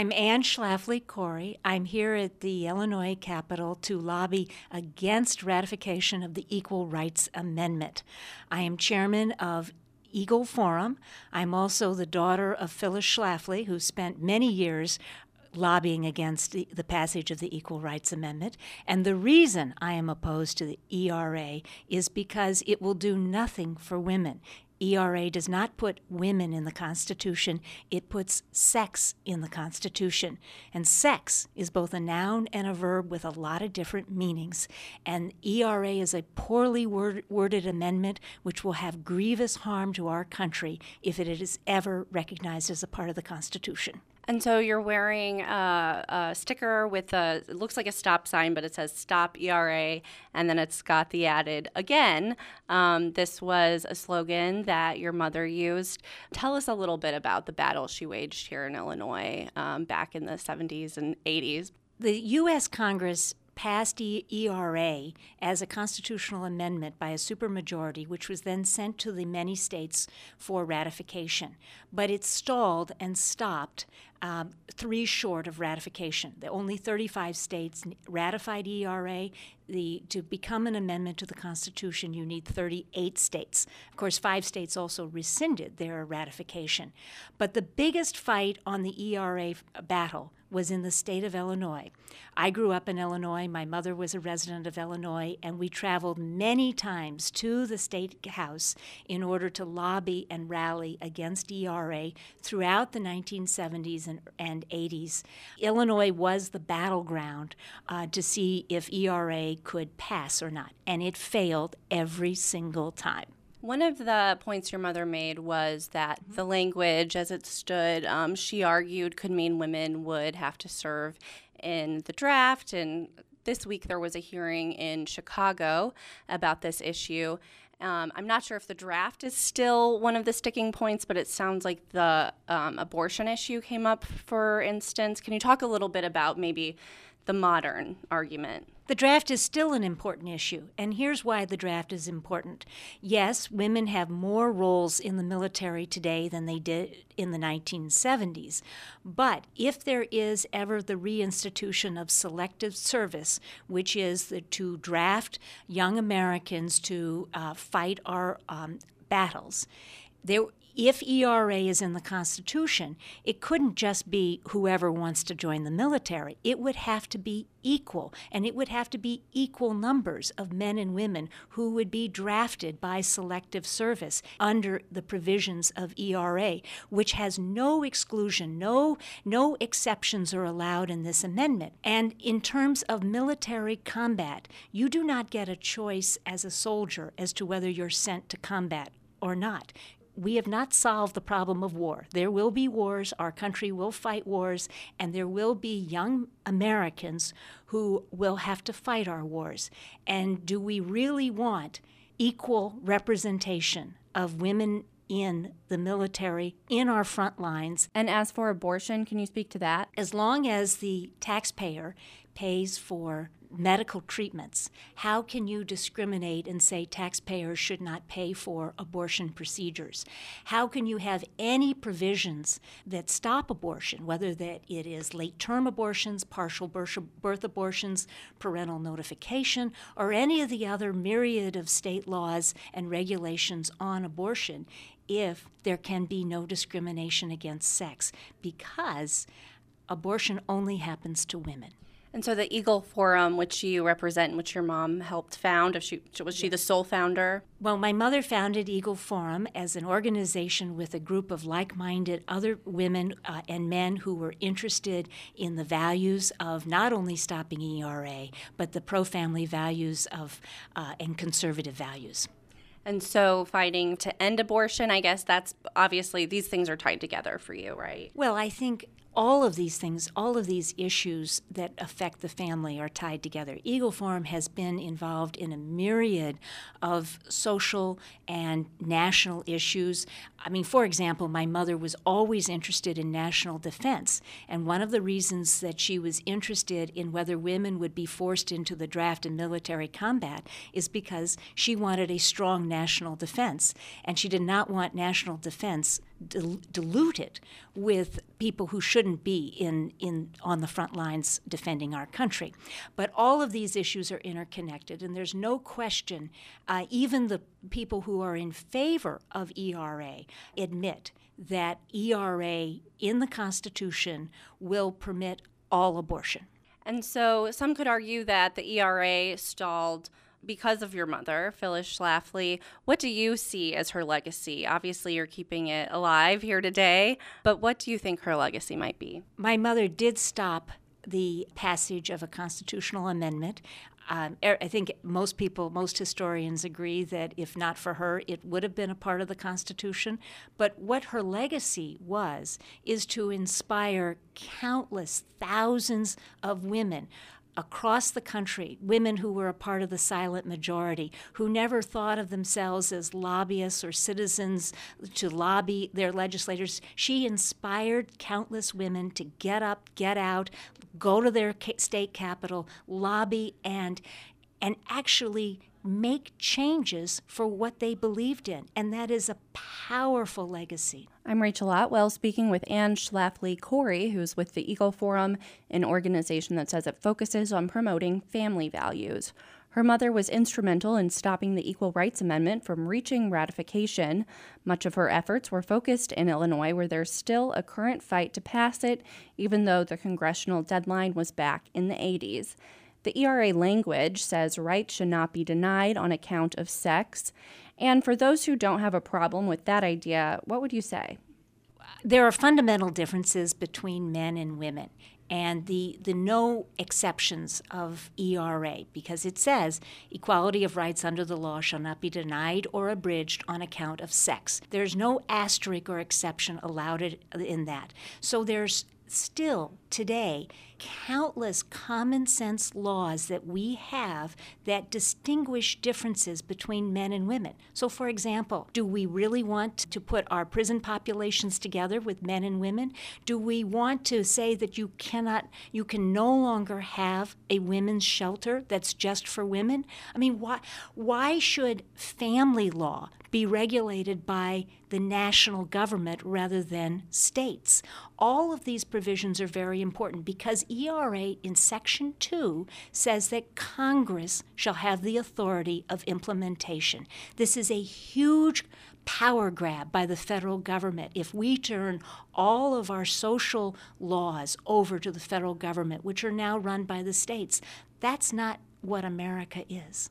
I'm Anne Schlafly Cori. I'm here at the Illinois Capitol to lobby against ratification of the Equal Rights Amendment. I am chairman of Eagle Forum. I'm also the daughter of Phyllis Schlafly, who spent many years lobbying against the, the, passage of the Equal Rights Amendment. And the reason I am opposed to the ERA is because it will do nothing for women. ERA does not put women in the Constitution, it puts sex in the Constitution. And sex is both a noun and a verb with a lot of different meanings. And ERA is a poorly word- worded amendment which will have grievous harm to our country if it is ever recognized as a part of the Constitution. And so you're wearing a, a, sticker with a, it looks like a stop sign, but it says stop ERA. And then it's got the added again. Um, this was a slogan that your mother used. Tell us a little bit about the battle she waged here in Illinois um, back in the 70s and 80s. The U.S. Congress passed ERA as a constitutional amendment by a supermajority, which was then sent to the many states for ratification. But it stalled and stopped um, three short of ratification. The only 35 states ratified ERA. The, to become an amendment to the Constitution, you need 38 states. Of course, five states also rescinded their ratification. But the biggest fight on the ERA battle was in the state of Illinois. I grew up in Illinois. My mother was a resident of Illinois, and we traveled many times to the state house in order to lobby and rally against ERA throughout the 1970s and, and 80s. Illinois was the battleground uh, to see if ERA could pass or not, and it failed every single time. One of the points your mother made was that the language, as it stood, um, she argued could mean women would have to serve in the draft. And this week there was a hearing in Chicago about this issue. Um, I'm not sure if the draft is still one of the sticking points, but it sounds like the um, abortion issue came up, for instance. Can you talk a little bit about maybe the modern argument? The draft is still an important issue, and here's why the draft is important. Yes, women have more roles in the military today than they did in the 1970s, but if there is ever the reinstitution of selective service, which is the, to draft young Americans to uh, fight our um, battles, there if ERA is in the Constitution, it couldn't just be whoever wants to join the military. It would have to be equal, and it would have to be equal numbers of men and women who would be drafted by selective service under the provisions of ERA, which has no exclusion, no, no exceptions are allowed in this amendment. And in terms of military combat, you do not get a choice as a soldier as to whether you're sent to combat or not we have not solved the problem of war. There will be wars, our country will fight wars, and there will be young Americans who will have to fight our wars. And do we really want equal representation of women in the military, in our front lines? And as for abortion, can you speak to that? As long as the taxpayer pays for medical treatments. How can you discriminate and say taxpayers should not pay for abortion procedures? How can you have any provisions that stop abortion, whether that it is late term abortions, partial birth abortions, parental notification, or any of the other myriad of state laws and regulations on abortion if there can be no discrimination against sex because abortion only happens to women. And so the Eagle Forum, which you represent, which your mom helped found, she, was she the sole founder? Well, my mother founded Eagle Forum as an organization with a group of like minded other women uh, and men who were interested in the values of not only stopping ERA, but the pro family values of uh, and conservative values. And so, fighting to end abortion, I guess that's obviously these things are tied together for you, right? Well, I think all of these things, all of these issues that affect the family are tied together. Eagle Forum has been involved in a myriad of social and national issues. I mean, for example, my mother was always interested in national defense, and one of the reasons that she was interested in whether women would be forced into the draft in military combat is because she wanted a strong national defense, and she did not want national defense dil- diluted with people who shouldn't be in, in on the front lines defending our country. But all of these issues are interconnected, and there's no question. Uh, even the people who are in favor of ERA admit that ERA in the Constitution will permit all abortion. And so some could argue that the ERA stalled because of your mother, Phyllis Schlafly. What do you see as her legacy? Obviously, you're keeping it alive here today, but what do you think her legacy might be? My mother did stop the passage of a constitutional amendment. Um, er, I think most people, most historians agree that if not for her, it would have been a part of the Constitution. But what her legacy was is to inspire countless thousands of women across the country, women who were a part of the silent majority, who never thought of themselves as lobbyists or citizens to lobby their legislators. She inspired countless women to get up, get out, go to their state capital, lobby, and and actually make changes for what they believed in. And that is a powerful legacy. I'm Rachel Otwell speaking with Anne Schlafly Cori, who's with the Eagle Forum, an organization that says it focuses on promoting family values. Her mother was instrumental in stopping the Equal Rights Amendment from reaching ratification. Much of her efforts were focused in Illinois, where there's still a current fight to pass it, even though the congressional deadline was back in the 80s. The ERA language says rights should not be denied on account of sex. And for those who don't have a problem with that idea, what would you say? There are fundamental differences between men and women. And the, the no exceptions of ERA, because it says equality of rights under the law shall not be denied or abridged on account of sex. There's no asterisk or exception allowed in that. So there's still today countless common sense laws that we have that distinguish differences between men and women. So, for example, do we really want to put our prison populations together with men and women? Do we want to say that you cannot, you can no longer have a women's shelter that's just for women? I mean, why, why should family law be regulated by the national government rather than states. All of these provisions are very important because ERA in Section 2 says that Congress shall have the authority of implementation. This is a huge power grab by the federal government if we turn all of our social laws over to the federal government, which are now run by the states. That's not what America is.